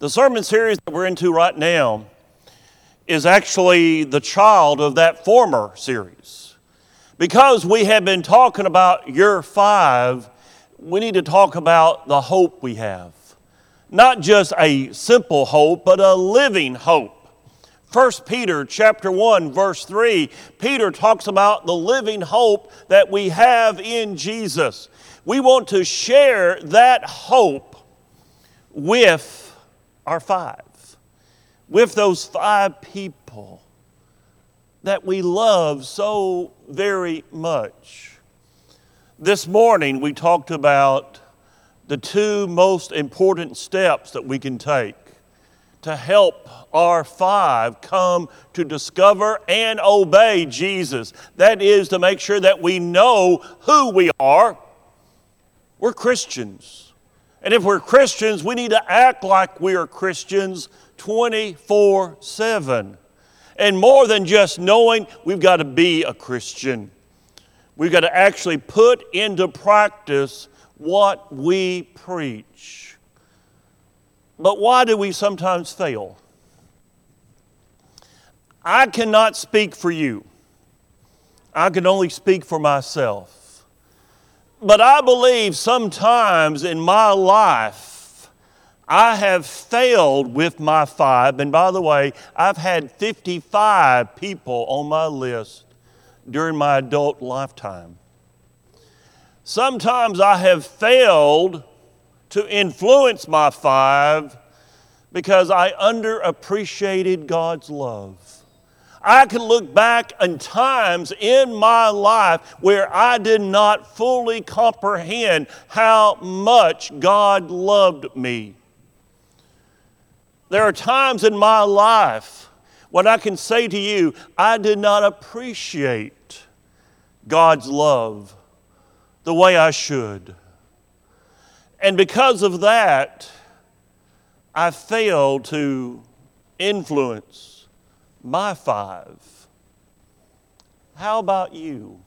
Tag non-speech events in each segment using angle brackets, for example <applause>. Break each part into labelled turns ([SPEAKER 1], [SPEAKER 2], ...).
[SPEAKER 1] The sermon series that we're into right now is actually the child of that former series. Because we have been talking about year five, we need to talk about the hope we have. Not just a simple hope, but a living hope. 1 Peter chapter 1 verse 3, Peter talks about the living hope that we have in Jesus. We want to share that hope with our five, with those five people that we love so very much. This morning we talked about the two most important steps that we can take to help our five come to discover and obey Jesus. That is to make sure that we know who we are. We're Christians. And if we're Christians, we need to act like we are Christians 24 7. And more than just knowing, we've got to be a Christian. We've got to actually put into practice what we preach. But why do we sometimes fail? I cannot speak for you. I can only speak for myself. But I believe sometimes in my life, I have failed with my five. And by the way, I've had 55 people on my list during my adult lifetime. Sometimes I have failed to influence my five because I underappreciated God's love. I can look back in times in my life where I did not fully comprehend how much God loved me. There are times in my life when I can say to you, I did not appreciate God's love the way I should. And because of that, I failed to influence my five. How about you?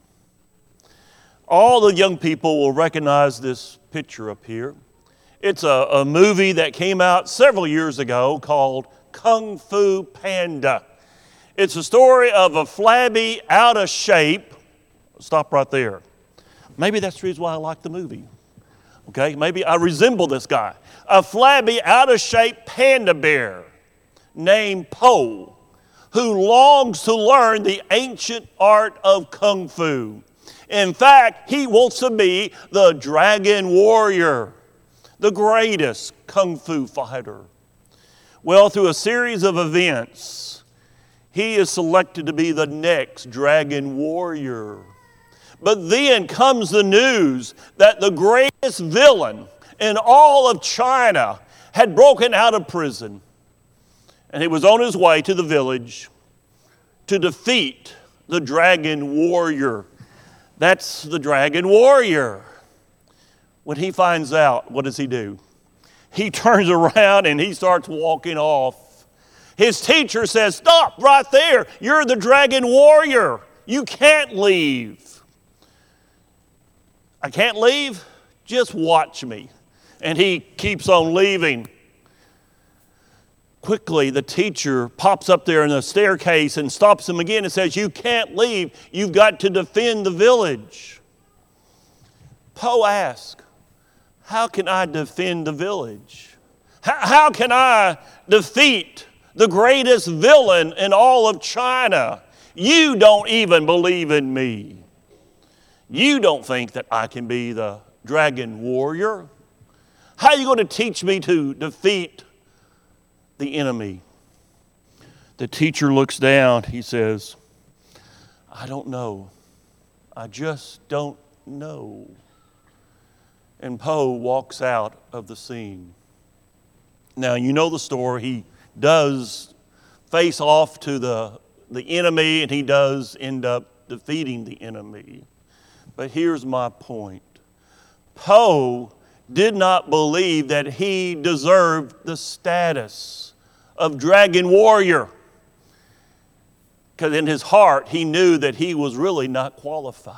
[SPEAKER 1] All the young people will recognize this picture up here. It's a, a movie that came out several years ago called Kung Fu Panda. It's a story of a flabby, out of shape. Stop right there. Maybe that's the reason why I like the movie. Okay, maybe I resemble this guy. A flabby, out of shape panda bear named Po who longs to learn the ancient art of Kung Fu. In fact, he wants to be the dragon warrior, the greatest Kung Fu fighter. Well, through a series of events, he is selected to be the next dragon warrior. But then comes the news that the greatest villain in all of China had broken out of prison and he was on his way to the village to defeat the dragon warrior. That's the dragon warrior. When he finds out, what does he do? He <laughs> turns around and he starts walking off. His teacher says, Stop right there. You're the dragon warrior. You can't leave. I can't leave? Just watch me. And he keeps on leaving. Quickly, the teacher pops up there in the staircase and stops him again and says, You can't leave. You've got to defend the village. Po asks, How can I defend the village? How can I defeat the greatest villain in all of China? You don't even believe in me. You don't think that I can be the dragon warrior. How are you going to teach me to defeat the enemy. The teacher looks down. He says, I don't know. I just don't know. And Po walks out of the scene. Now, you know the story. He does face off to the, the enemy and he does end up defeating the enemy. But here's my point Po did not believe that he deserved the status of dragon warrior. Because in his heart, he knew that he was really not qualified.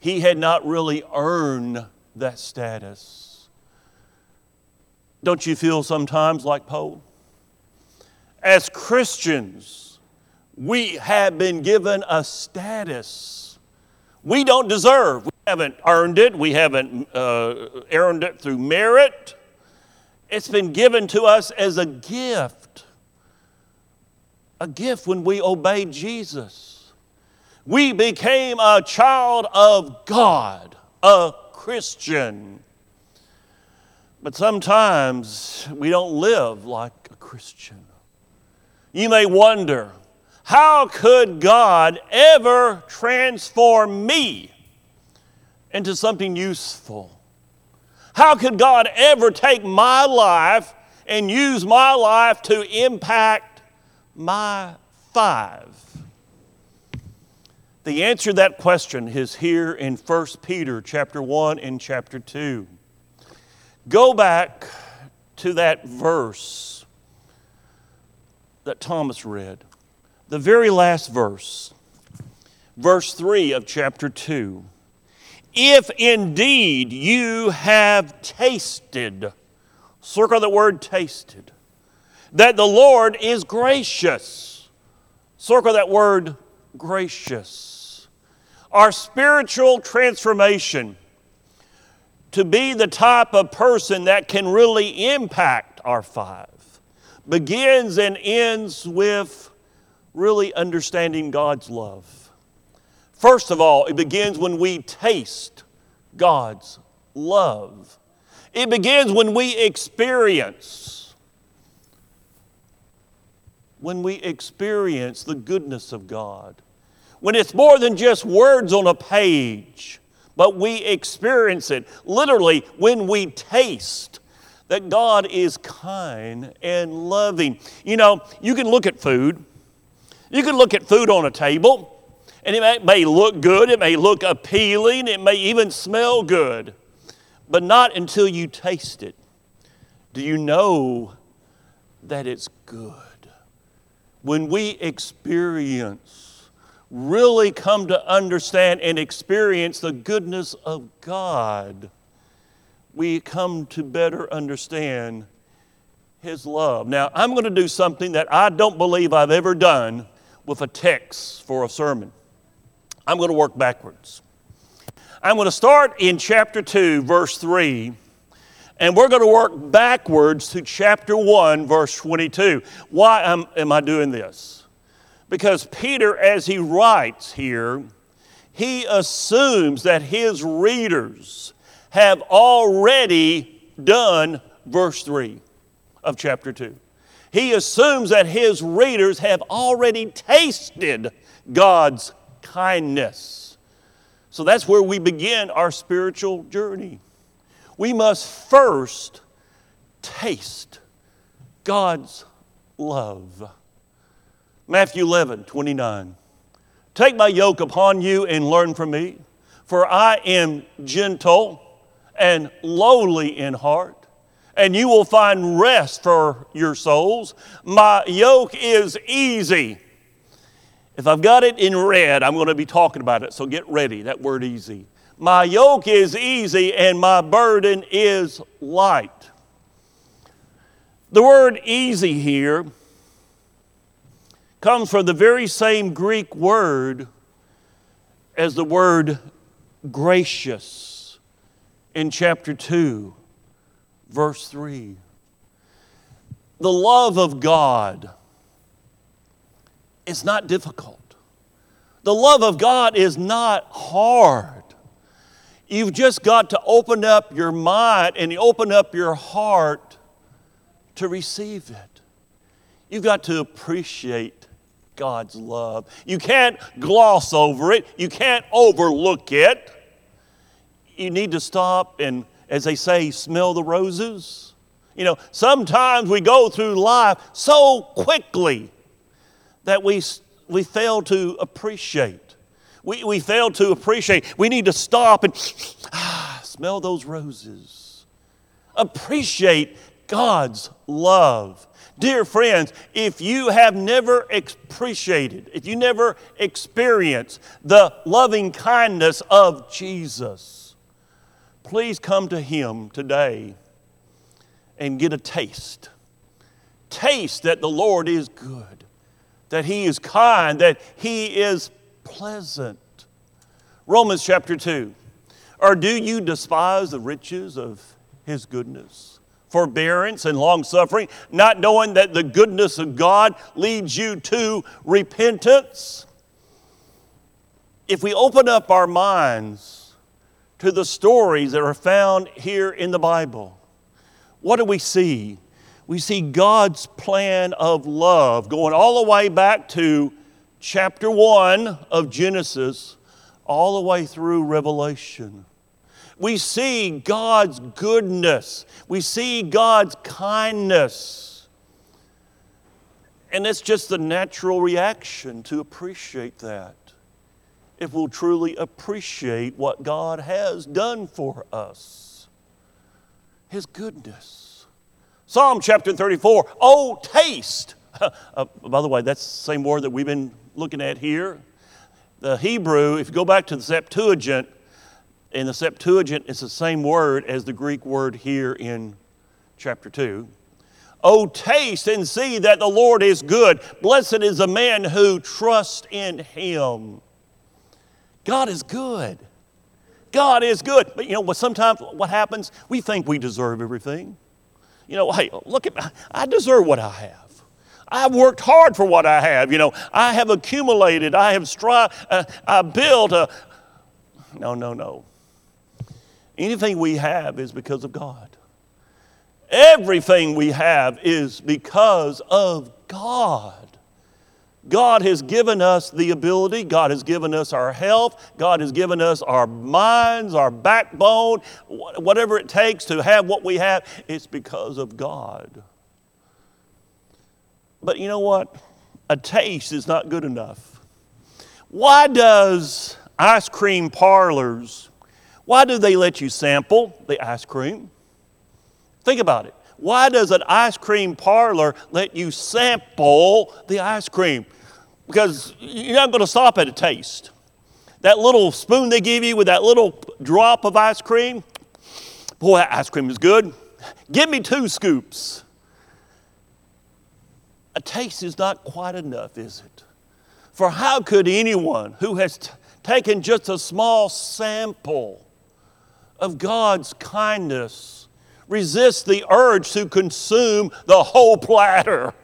[SPEAKER 1] He had not really earned that status. Don't you feel sometimes like Paul? As Christians, we have been given a status we don't deserve. We haven't earned it, we haven't uh, earned it through merit. It's been given to us as a gift. A gift when we obeyed Jesus. We became a child of God, a Christian. But sometimes we don't live like a Christian. You may wonder how could God ever transform me into something useful? How could God ever take my life and use my life to impact my five? The answer to that question is here in 1 Peter chapter 1 and chapter 2. Go back to that verse that Thomas read. The very last verse, verse 3 of chapter 2. If indeed you have tasted, circle the word tasted, that the Lord is gracious, circle that word gracious. Our spiritual transformation to be the type of person that can really impact our five begins and ends with really understanding God's love. First of all, it begins when we taste God's love. It begins when we experience when we experience the goodness of God. When it's more than just words on a page but we experience it literally when we taste that God is kind and loving. You know, you can look at food, you can look at food on a table, and it may, may look good, it may look appealing, it may even smell good, but not until you taste it. Do you know that it's good? When we experience really come to understand and experience the goodness of God, we come to better understand His love. Now, I'm going to do something that I don't believe I've ever done with a text for a sermon. I'm going to work backwards. I'm going to start in chapter 2, verse 3, and we're going to work backwards to chapter 1, verse 22. Why am, am I doing this? Because Peter, as he writes here, he assumes that his readers have already done verse 3 of chapter 2. He assumes that his readers have already tasted God's kindness. So that's where we begin our spiritual journey. We must first taste God's love. Matthew 11, 29. Take my yoke upon you and learn from me, for I am gentle and lowly in heart, and you will find rest for your souls. My yoke is easy. If I've got it in red, I'm going to be talking about it, so get ready. That word easy. My yoke is easy and my burden is light. The word easy here comes from the very same Greek word as the word gracious in chapter 2, verse 3. The love of God is not difficult. The love of God is not hard. You've just got to open up your mind and open up your heart to receive it. You've got to appreciate God's love. You can't gloss over it, you can't overlook it. You need to stop and, as they say, smell the roses. You know, sometimes we go through life so quickly that we, we fail to appreciate. We, we fail to appreciate. We need to stop and <sighs> ah, smell those roses. Appreciate God's love. Dear friends, if you have never appreciated, if you never experienced the loving kindness of Jesus, please come to Him today and get a taste. Taste that the Lord is good, that He is kind, that He is pleasant. Romans chapter 2. Or do you despise the riches of His goodness, forbearance, and long suffering, not knowing that the goodness of God leads you to repentance? If we open up our minds to the stories that are found here in the Bible, what do we see? We see God's plan of love going all the way back to chapter 1 of Genesis, all the way through Revelation. We see God's goodness, we see God's kindness. And it's just the natural reaction to appreciate that. If we'll truly appreciate what God has done for us, His goodness. Psalm chapter 34 Oh, taste. <laughs> uh, by the way, that's the same word that we've been looking at here. The Hebrew, if you go back to the Septuagint, in the Septuagint, it's the same word as the Greek word here in chapter 2. Oh, taste and see that the Lord is good. Blessed is the man who trusts in him. God is good. God is good. But you know, what? sometimes what happens? We think we deserve everything. You know, hey, look at me. I deserve what I have. I've worked hard for what I have. You know, I have accumulated, I have strived, uh, I built a. No, no, no. Anything we have is because of God. Everything we have is because of God. God has given us the ability, God has given us our health, God has given us our minds, our backbone, whatever it takes to have what we have, it's because of God. But you know what? A taste is not good enough. Why does ice cream parlors, why do they let you sample the ice cream? Think about it. Why does an ice cream parlor let you sample the ice cream? Because you're not going to stop at a taste. That little spoon they give you with that little drop of ice cream, boy, that ice cream is good. Give me two scoops a taste is not quite enough, is it? For how could anyone who has t- taken just a small sample of God's kindness resist the urge to consume the whole platter?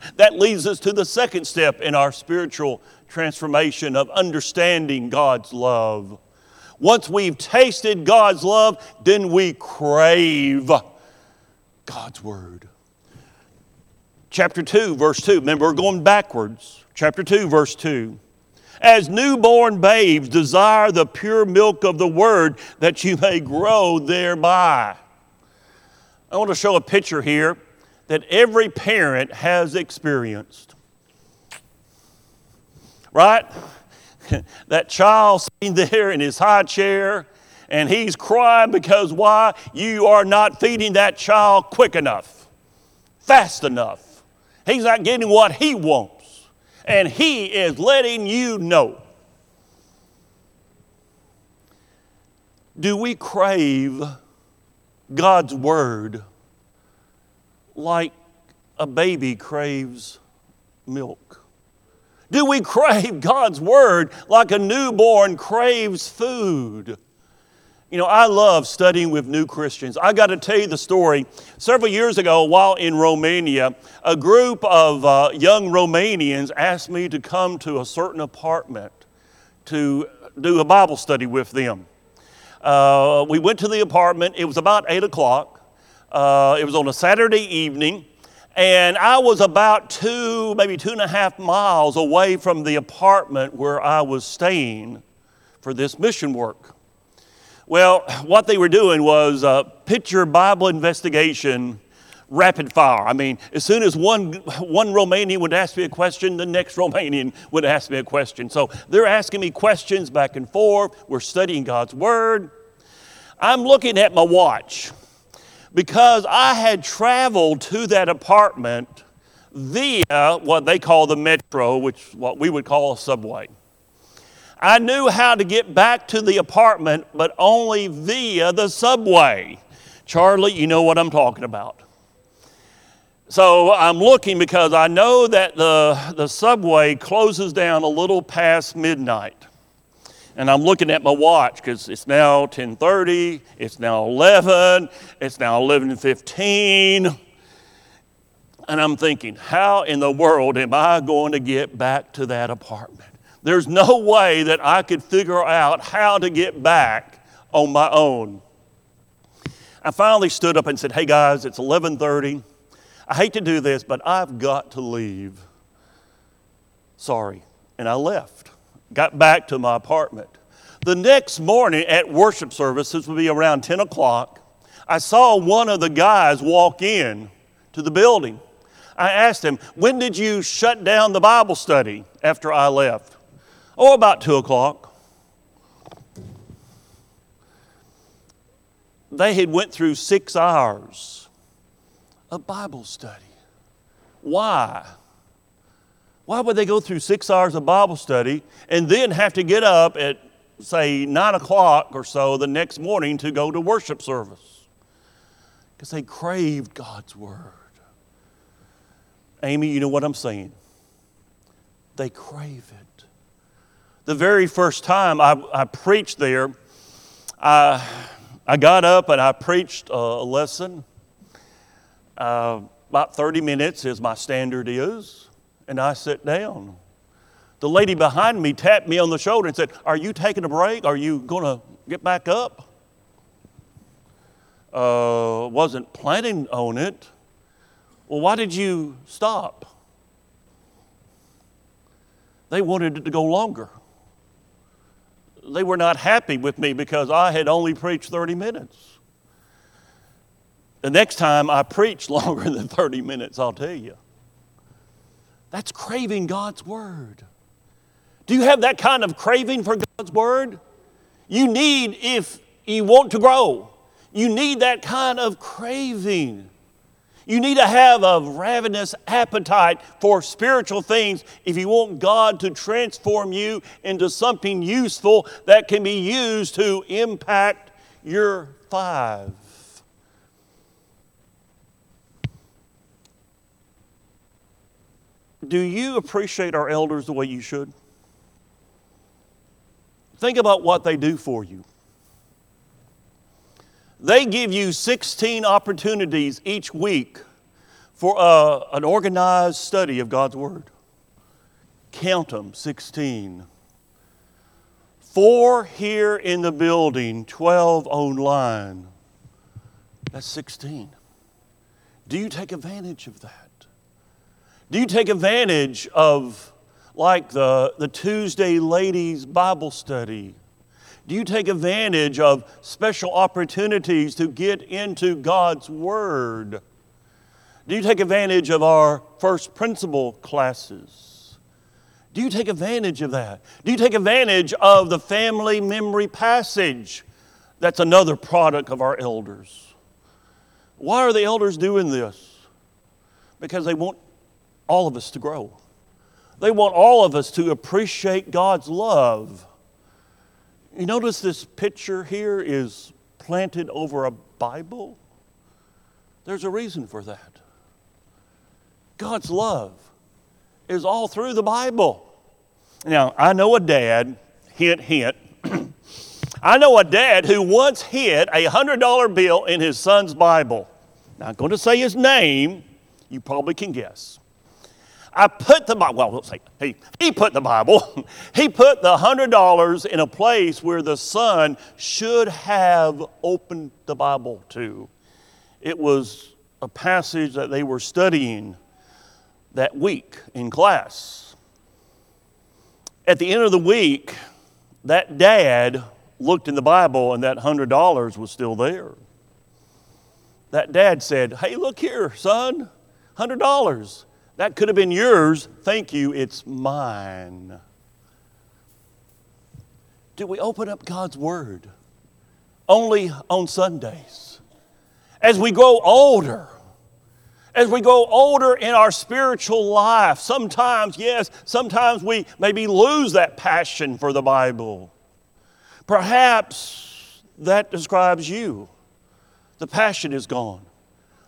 [SPEAKER 1] <laughs> that leads us to the second step in our spiritual transformation of understanding God's love. Once we've tasted God's love, then we crave God's Word chapter 2, verse 2. Remember, we're going backwards. Chapter 2, verse 2. As newborn babes desire the pure milk of the word that you may grow thereby. I want to show a picture here that every parent has experienced. Right? <laughs> that child sitting there in his high chair and he's crying because why? You are not feeding that child quick enough, fast enough. He's not getting what he wants. And he is letting you know. Do we crave God's word like a baby craves milk? Do we crave <laughs> God's word like a newborn craves food? You know, I love studying with new Christians. I got to tell you the story. Several years ago, while in Romania, a group of uh, young Romanians asked me to come to a certain apartment to do a Bible study with them. Uh, we went to the apartment. It was about 8 o'clock. Uh, it was on a Saturday evening. And I was about two, maybe two and a half miles away from the apartment where I was staying for this mission work. Well, what they were doing was uh, picture Bible investigation rapid fire. I mean, as soon as one, one Romanian would ask me a question, the next <laughs> Romanian would ask me a question. So they're asking me questions back and forth. We're studying God's Word. I'm looking at my watch because I had traveled to that apartment via what they call the metro, which what we would call a subway. I knew how to get back to the apartment, but only via the subway. Charlie, you know what I'm talking about. So I'm looking because I know that the, the subway closes down a little past midnight. And I'm looking at my watch because it's now 10:30, it's now 11, it's now 11:15. And I'm thinking, how in the world am I going to get back to that apartment? There's no way that I could figure out how to get back on my own. I finally stood up and said, "Hey guys, it's 11:30. I hate to do this, but I've got to leave. Sorry." And I left. Got back to my apartment. The next morning at worship service, this would be around 10 o'clock, I saw one of the guys walk in to the building. I asked him, When did you shut down the Bible study after I left? Oh, about 2 o'clock. They had went through six hours of Bible study. Why? Why would they go through six hours of Bible study and then have to get up at, say, nine o'clock or so the next morning to go to worship service? Because they craved God's Word. Amy, you know what I'm saying? They crave it. The very first time I, I preached there, I, I got up and I preached a lesson. Uh, about 30 minutes, as my standard is, and I sat down. The lady behind me tapped me on the shoulder and said, Are you taking a break? Are you going to get back up? Uh, wasn't planning on it. Well, why did you stop? They wanted it to go longer. They were not happy with me because I had only preached 30 minutes. The next time I preach <laughs> longer than 30 minutes, I'll tell you. That's craving God's Word. Do you have that kind of craving for God's Word? You need, if you want to grow, you need that kind of craving. You need to have a ravenous appetite for spiritual things if you want God to transform you into something useful that can be used to impact your five. Do you appreciate our elders the way you should? Think about what they do for you. They give you 16 opportunities each week for uh, an organized study of God's Word. Count them 16. Four here in the building, 12 online. That's 16. Do you take advantage of that? Do you take advantage of, like the, the Tuesday ladies' Bible study? Do you take advantage of special opportunities to get into God's Word? Do you take advantage of our first principle classes? Do you take advantage of that? Do you take advantage of the family memory passage? That's another product of our elders. Why are the elders doing this? Because they want all of us to grow. They want all of us to appreciate God's love you notice this picture here is planted over a Bible? There's a reason for that. God's love is all through the Bible. Now, I know a dad, hint, hint. <clears throat> I know a dad who once hid a $100 bill in his son's Bible. Not going to say his name, you probably can guess. I put the Bible, well, we'll say he, he put the Bible, <laughs> he put the $100 in a place where the son should have opened the Bible to. It was a passage that they were studying that week in class. At the end of the week, that dad looked in the Bible and that $100 was still there. That dad said, Hey, look here, son, $100. That could have been yours. Thank you, it's mine. Do we open up God's Word only on Sundays? As we grow older, as we grow older in our spiritual life, sometimes, yes, sometimes we maybe lose that passion for the Bible. Perhaps that describes you. The passion is gone,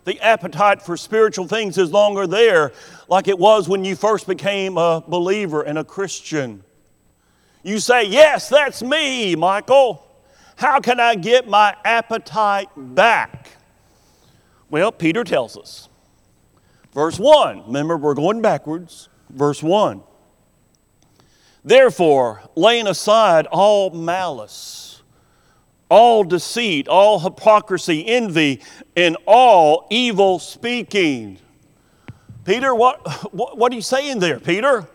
[SPEAKER 1] The appetite for spiritual things is longer there, like it was when you first became a believer and a Christian. You say, Yes, that's me, Michael. How can I get my appetite back? Well, Peter tells us. Verse 1, remember, we're going backwards. Verse 1. Therefore, laying aside all malice, all deceit, all hypocrisy, envy, and all evil speaking. Peter, what, what, what are you saying there, Peter?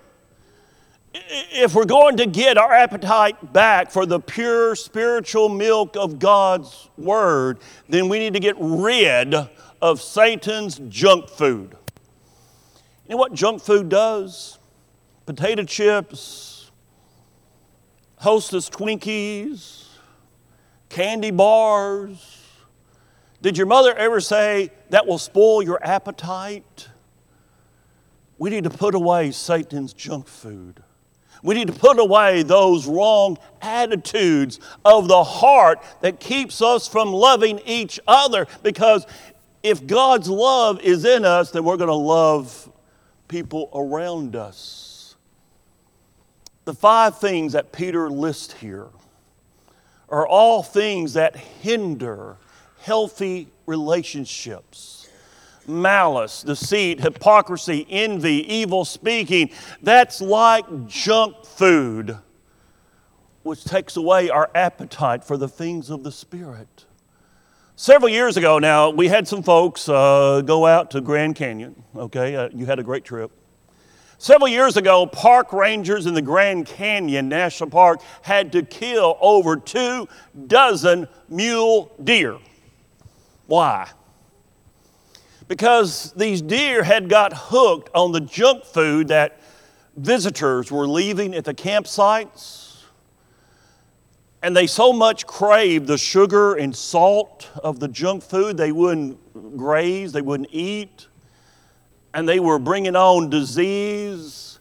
[SPEAKER 1] If we're going to get our appetite back for the pure spiritual milk of God's Word, then we need to get rid of Satan's junk food. You know what junk food does? Potato chips, Hostess Twinkies, candy bars. Did your mother ever say that will spoil your appetite? We need to put away Satan's junk food. We need to put away those wrong attitudes of the heart that keeps us from loving each other because if God's love is in us, then we're going to love people around us. The five things that Peter lists here are all things that hinder healthy relationships. Malice, deceit, hypocrisy, envy, evil speaking, that's like junk food, which takes away our appetite for the things of the Spirit. Several years ago now, we had some folks uh, go out to Grand Canyon. Okay, uh, you had a great trip. Several years ago, park rangers in the Grand Canyon National Park had to kill over two dozen mule deer. Why? Because these deer had got hooked on the junk food that visitors were leaving at the campsites. And they so much craved the sugar and salt of the junk food, they wouldn't graze, they wouldn't eat and they were bringing on disease.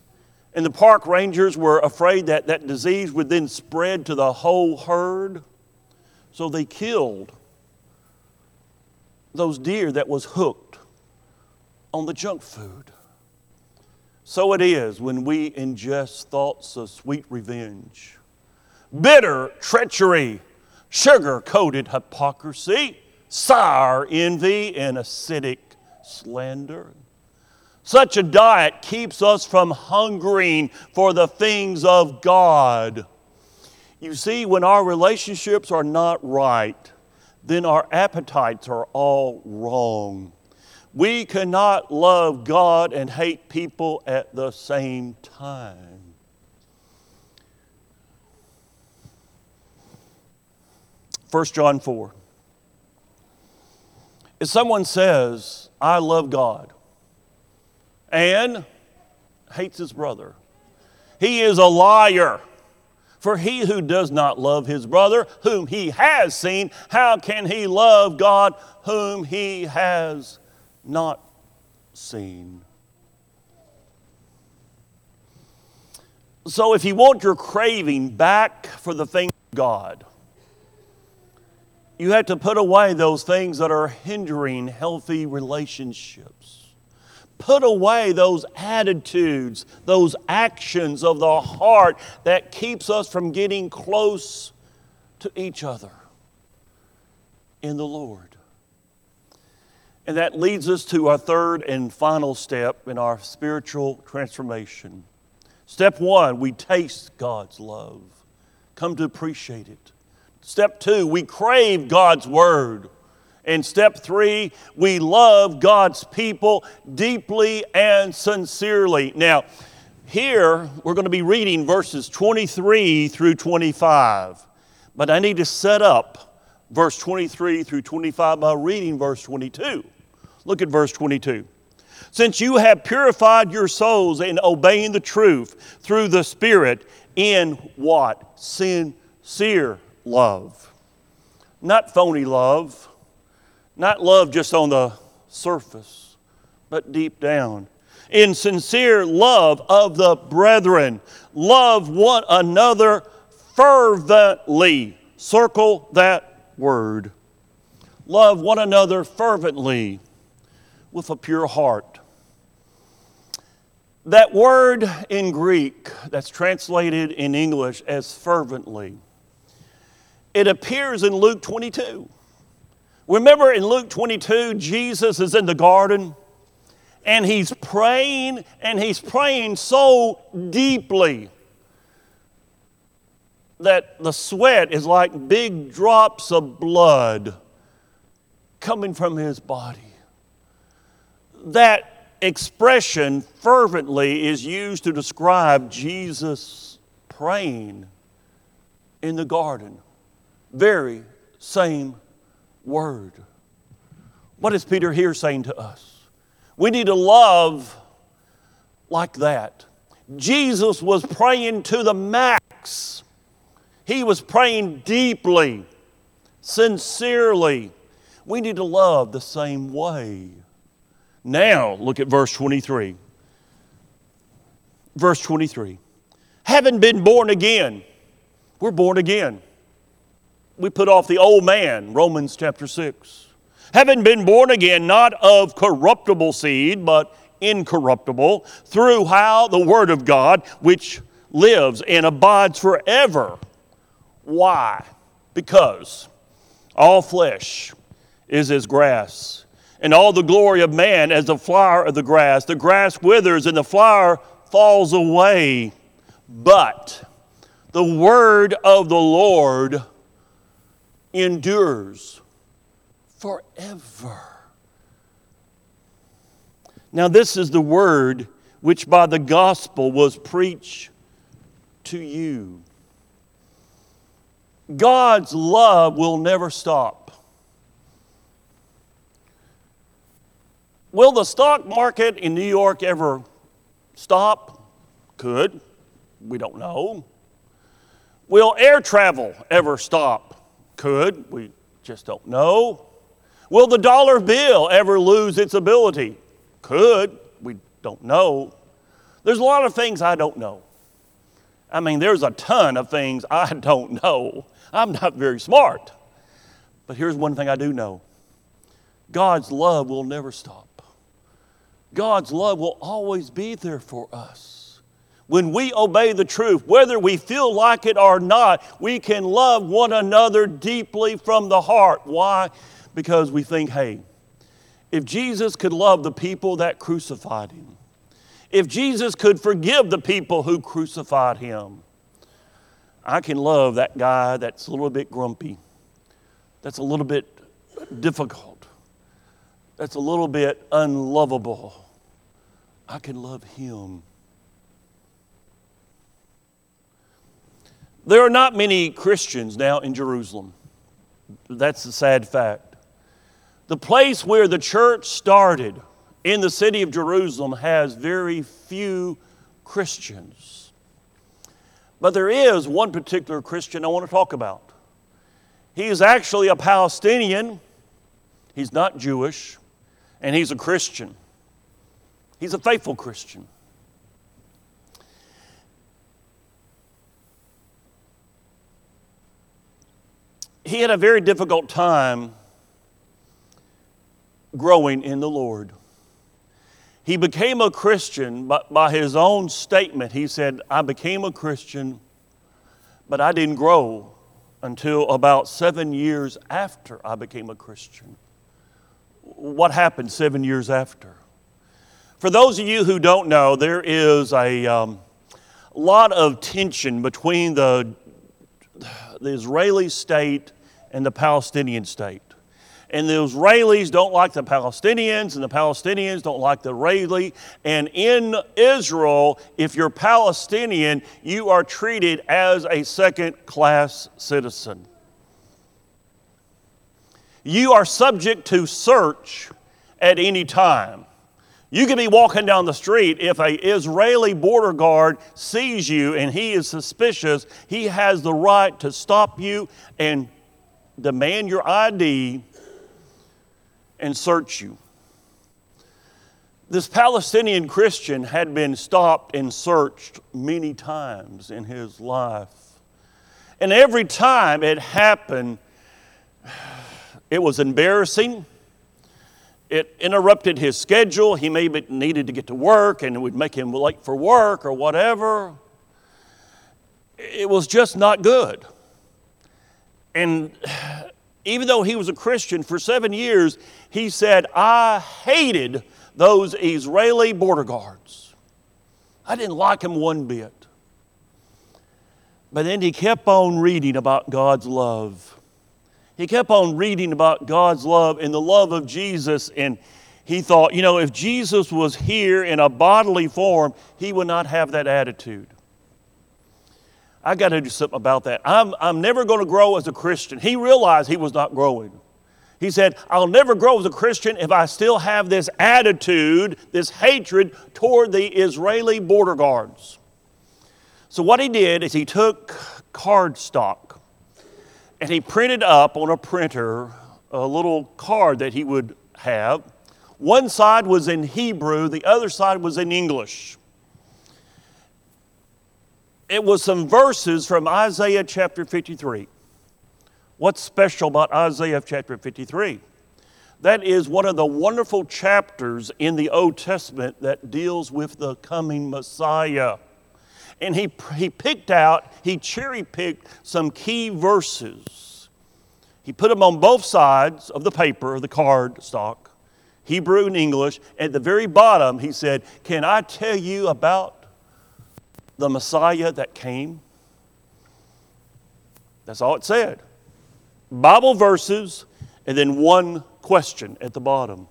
[SPEAKER 1] And the park rangers were afraid that that disease would then spread to the whole herd. So they killed those deer that was hooked on the junk food. So it is when we ingest thoughts of sweet revenge, bitter treachery, sugar coated hypocrisy, sour envy, and acidic slander. Such a diet keeps us from hungering for the things of God. You see, when our relationships are not right, then our appetites are all wrong. We cannot love God and hate people at the same time. First John 4. If someone says, I love God, and hates his brother. He is a liar. For he who does not love his brother, whom he has seen, how can he love God whom he has not seen? So, if you want your craving back for the things of God, you have to put away those things that are hindering healthy relationships. Put away those attitudes, those actions of the heart that keeps us from getting close to each other in the Lord. And that leads us to our third and final step in our spiritual transformation. Step one, we taste God's love, come to appreciate it. Step two, we crave God's word. And step three, we love God's people deeply and sincerely. Now, here we're going to be reading verses 23 through 25. But I need to set up verse 23 through 25 by reading verse 22. Look at verse 22. Since you have purified your souls in obeying the truth through the Spirit in what? Sincere love. Not phony love not love just on the surface, but deep down. In sincere love of the brethren, love one another fervently. Circle that word. Love one another fervently. with a pure heart. That word in Greek that's translated in English as fervently, it appears in Luke 22. Remember in Luke 22, Jesus is in the garden and he's praying and he's praying so deeply that the sweat is like big drops of blood coming from his body. That expression, fervently, is used to describe Jesus praying in the garden. Very same word. What is Peter here saying to us? We need to love like that. Jesus was praying to the max. He was praying deeply, sincerely. We need to love the same way. Now, look at verse 23. Verse 23. Having been born again, we're born again. We put off the old man, Romans chapter 6. Having been born again, not of corruptible seed, but incorruptible, through how the Word of God, which lives and abides forever. Why? Because all flesh is as grass, and all the glory of man as the flower of the grass. The grass withers and the flower falls away, but the word of the Lord endures forever. Now, this is the word which by the gospel was preached to you. God's love will never stop. Will the stock market in New York ever stop? Could. We don't know. Will air travel ever stop? Could. We just don't know. Will the dollar bill ever lose its ability? Could. We don't know. There's a lot of things I don't know. I mean, there's a ton of things I <laughs> don't know. I'm not very smart. But here's one thing I do know God's love will never stop. God's love will always be there for us. When we obey the truth, whether we feel like it or not, we can love one another deeply from the heart. Why? Because we think, hey, if Jesus could love the people that crucified him, if Jesus could forgive the people who crucified him, I can love that guy that's a little bit grumpy, that's a little bit difficult, that's a little bit unlovable. I can love him. There are not many Christians now in Jerusalem. That's a sad fact. The place where the church started in the city of Jerusalem has very few Christians. But there is one particular Christian I want to talk about. He is actually a Palestinian, he's not Jewish, and he's a Christian. He's a faithful Christian. He had a very difficult time growing in the Lord. He became a Christian but by his own statement. He said, I became a Christian, but I didn't grow until about seven years after I became a Christian. What happened seven years after? For those of you who don't know, there is a um, lot of tension between the, the Israeli state and the Palestinian state and the Israelis don't like the Palestinians, and the Palestinians don't like the Israeli. And in Israel, if you're Palestinian, you are treated as a second class citizen. You are subject to search at any time. You can be walking down the street. If a Israeli border guard sees you and he is suspicious, he has the right to stop you and demand your ID and search you. This Palestinian Christian had been stopped and searched many times in his life. And every time it happened, it was embarrassing, it interrupted his schedule. He maybe needed to get to work and it would make him late for work or whatever. It was just not good. And even though he was a Christian for seven years, he said, I hated those Israeli border guards. I didn't like them one bit. But then he kept on reading about God's love he kept on reading about God's love and the love of Jesus, and he thought, you know, if Jesus was here in a bodily form, he would not have that attitude. I got to do something about that. I'm, I'm never going to grow as a Christian. He realized he was not growing. He said, I'll never grow as a Christian if I still have this attitude, this hatred toward the Israeli border guards. So, what he did is he took cardstock and he printed up on a printer a little card that he would have. One side was in Hebrew, the other side was in English. It was some verses from Isaiah chapter 53. What's special about Isaiah chapter 53? That is one of the wonderful chapters in the Old Testament that deals with the coming Messiah and he, he picked out, he cherry picked some key verses. He put them on both sides of the paper, the card stock, Hebrew and English. At the very bottom, he said, Can I tell you about the Messiah that came? That's all it said. Bible verses, and then one question at the bottom.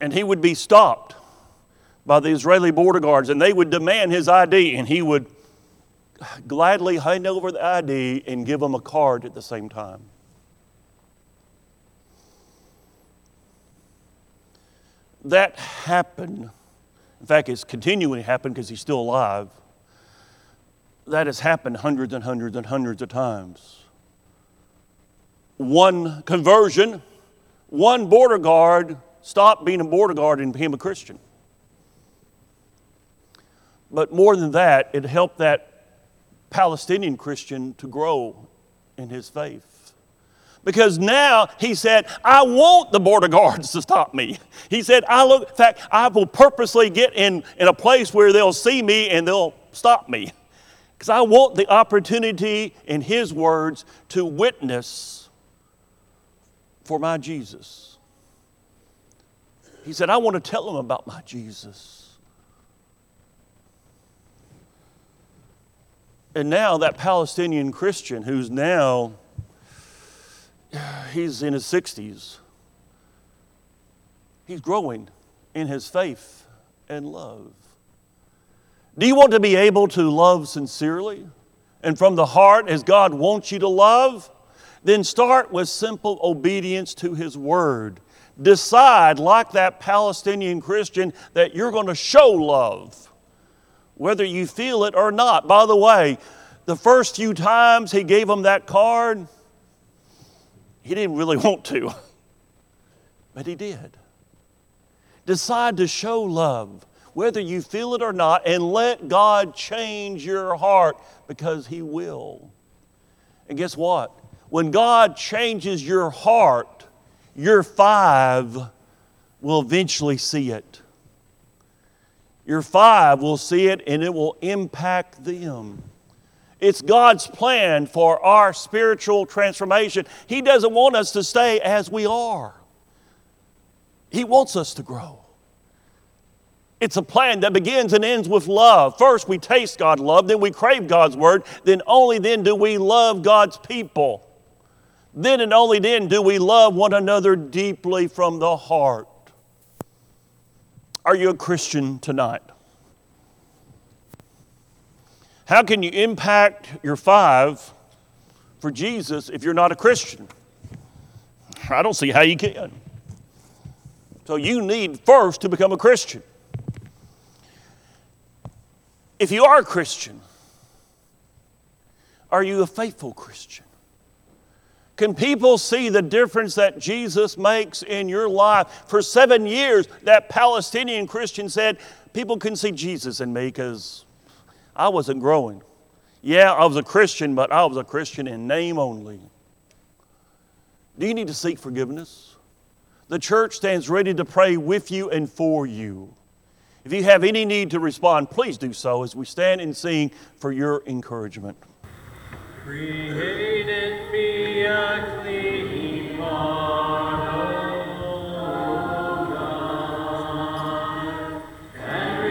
[SPEAKER 1] And he would be stopped by the Israeli border guards, and they would demand his ID, and he would gladly hand over the ID and give them a card at the same time. That happened. In fact, it's continuing to happen because he's still alive. That has happened hundreds and hundreds and hundreds of times. One conversion, one border guard stopped being a border guard and became a Christian. But more than that, it helped that Palestinian Christian to grow in his faith. Because now he said, I want the border guards to stop me. He said, I look, in fact, I will purposely get in, in a place where they'll see me and they'll stop me. Because I want the opportunity, in his words, to witness for my Jesus. He said, I want to tell them about my Jesus. And now that Palestinian Christian who's now, he's in his 60s, he's growing in his faith and love. Do you want to be able to love sincerely and from the heart as God wants you to love? Then start with simple obedience to His Word. Decide, like that Palestinian Christian, that you're going to show love whether you feel it or not. By the way, the first few times he gave him that card, he didn't really <laughs> want to, but he did. Decide to show love, whether you feel it or not, and let God change your heart because He will. And guess what? When God changes your heart, your five will eventually see it. Your five will see it and it will impact them. It's God's plan for our spiritual transformation. He doesn't want us to stay as we are, He wants us to grow. It's a plan that begins and ends with love. First, we taste God's love, then we crave God's word, then only then do we love God's people. Then and only then do we love one another deeply from the heart. Are you a Christian tonight? How can you impact your five for Jesus if you're not a Christian? I don't see how you can. So you need first to become a Christian. If you are a Christian, are you a faithful Christian? Can people see the difference that Jesus makes in your life? For seven years, that Palestinian Christian said, People can see Jesus in me because I wasn't growing. Yeah, I was a Christian, but I was a Christian in name only. Do you need to seek forgiveness? The church stands ready to pray with you and for you. If you have any need to respond, please do so as we stand and sing for your encouragement.
[SPEAKER 2] Me a clean